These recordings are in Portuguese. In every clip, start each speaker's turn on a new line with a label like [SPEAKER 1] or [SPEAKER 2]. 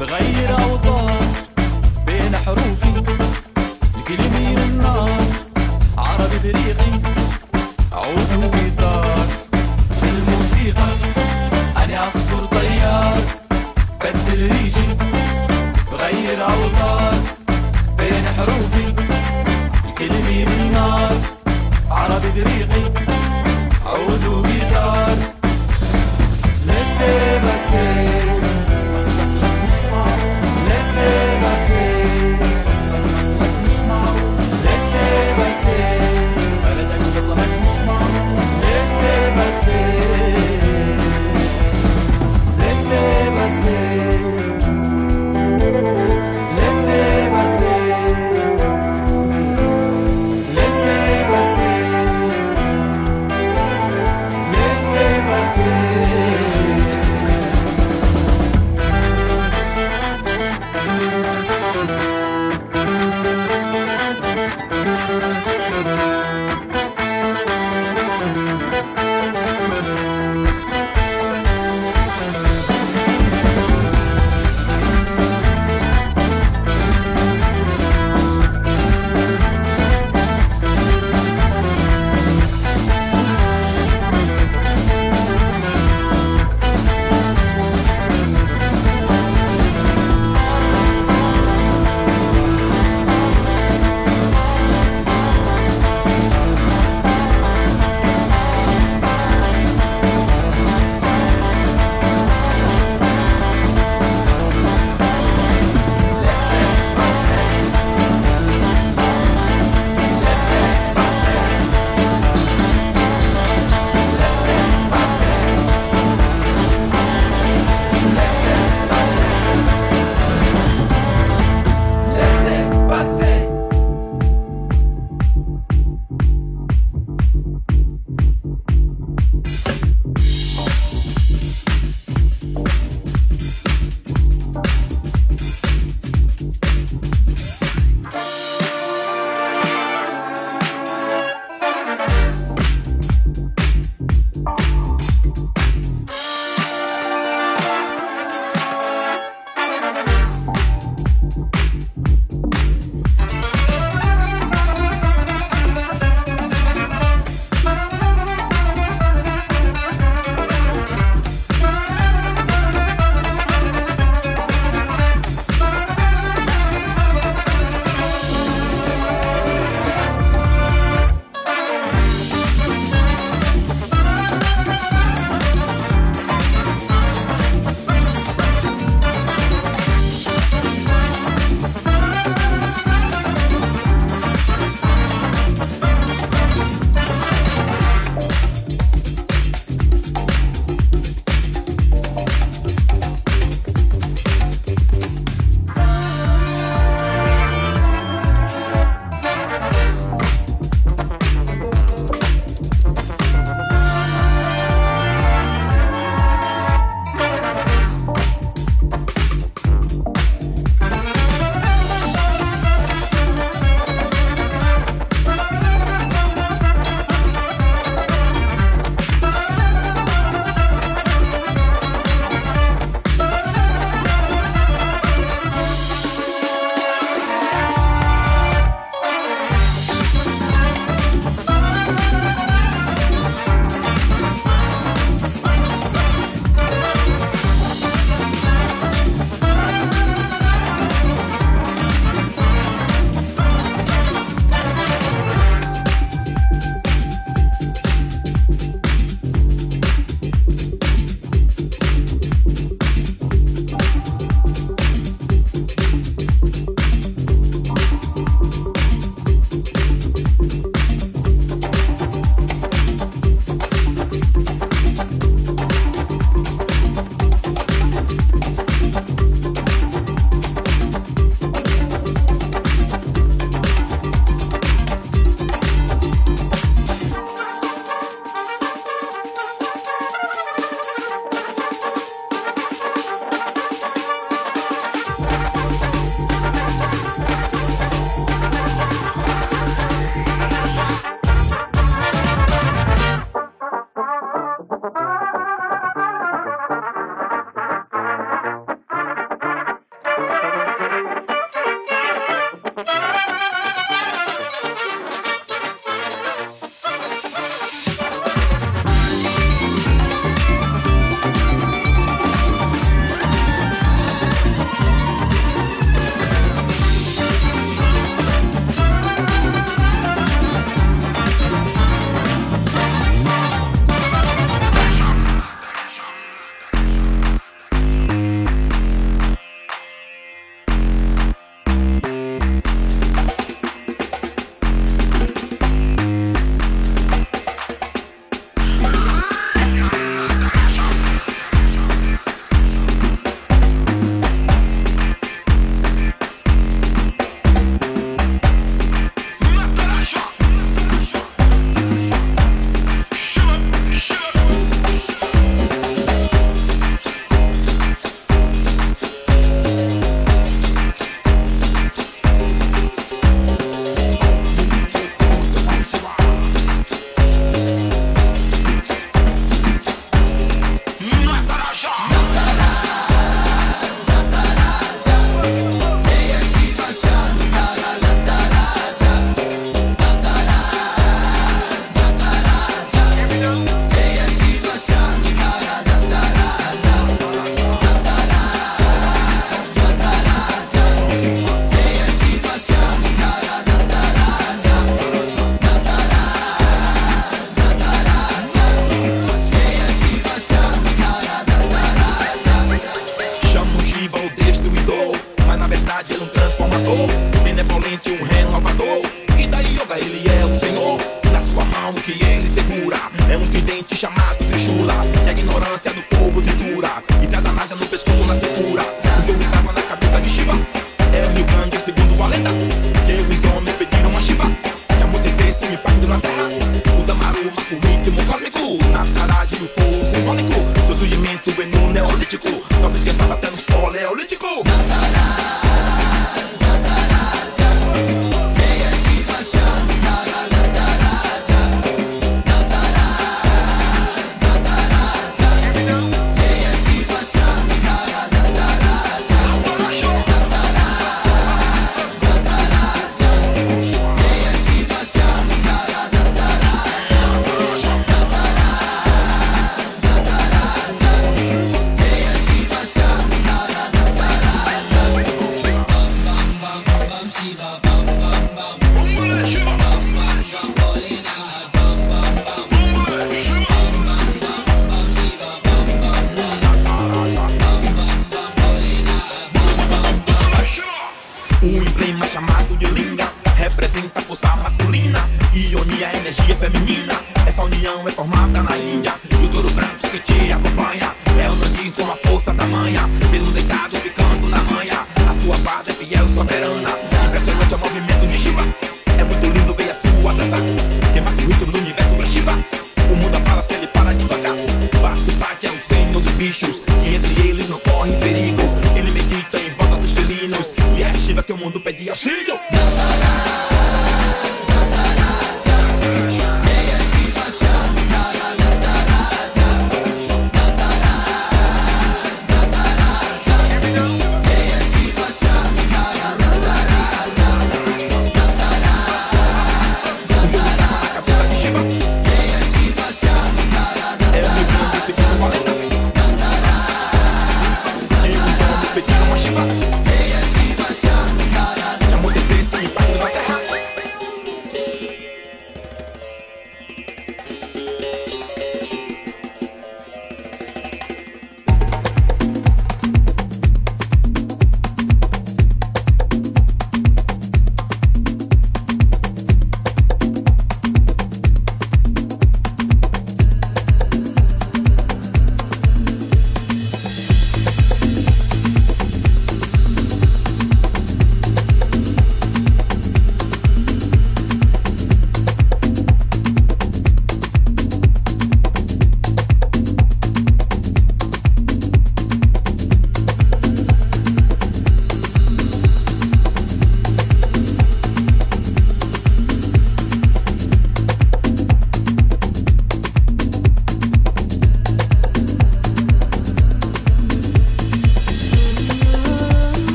[SPEAKER 1] بغير اوطان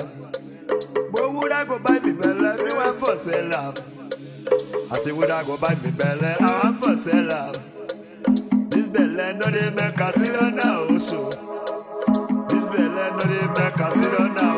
[SPEAKER 1] up. Bro, would I go buy me belly? Me want for
[SPEAKER 2] sell up. I say, would I go buy me belly? I want for sell up. This belly no dey make a sit now, so. This belly no dey make a
[SPEAKER 3] sit now.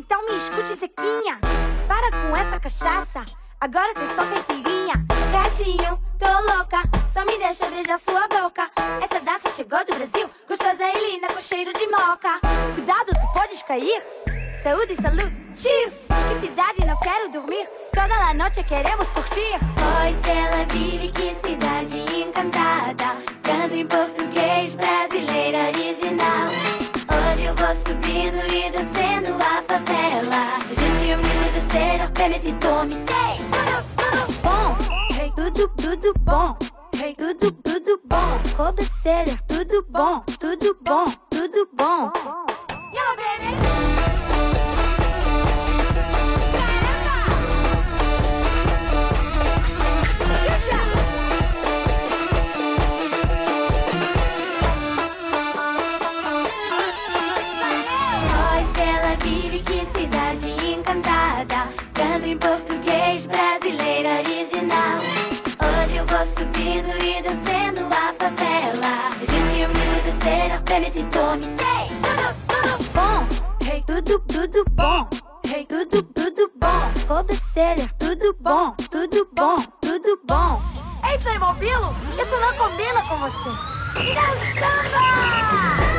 [SPEAKER 3] Então me escute, Zequinha. Para com essa cachaça. Agora tem só caipirinha. Gatinho, tô louca. Só me deixa beijar sua boca. Essa dança chegou do Brasil. Gostosa e linda com cheiro de moca. Cuidado, tu podes cair. Saúde saúde. Cheers. Que cidade, não quero dormir. Toda a noite queremos curtir. Oi, Tel Aviv, que cidade encantada. Canto em português brasileiro original. Vou subindo e descendo a favela. Gente humilde de ser permitido me sei. Tudo, tudo bom. Hey, tudo, tudo bom. Hey, tudo, tudo bom. Cobecer, tudo bom. Tudo bom, tudo bom. Tudo bom. Tudo bom, tudo bom. Ei, Playmobilo, isso não combina com você. Samba!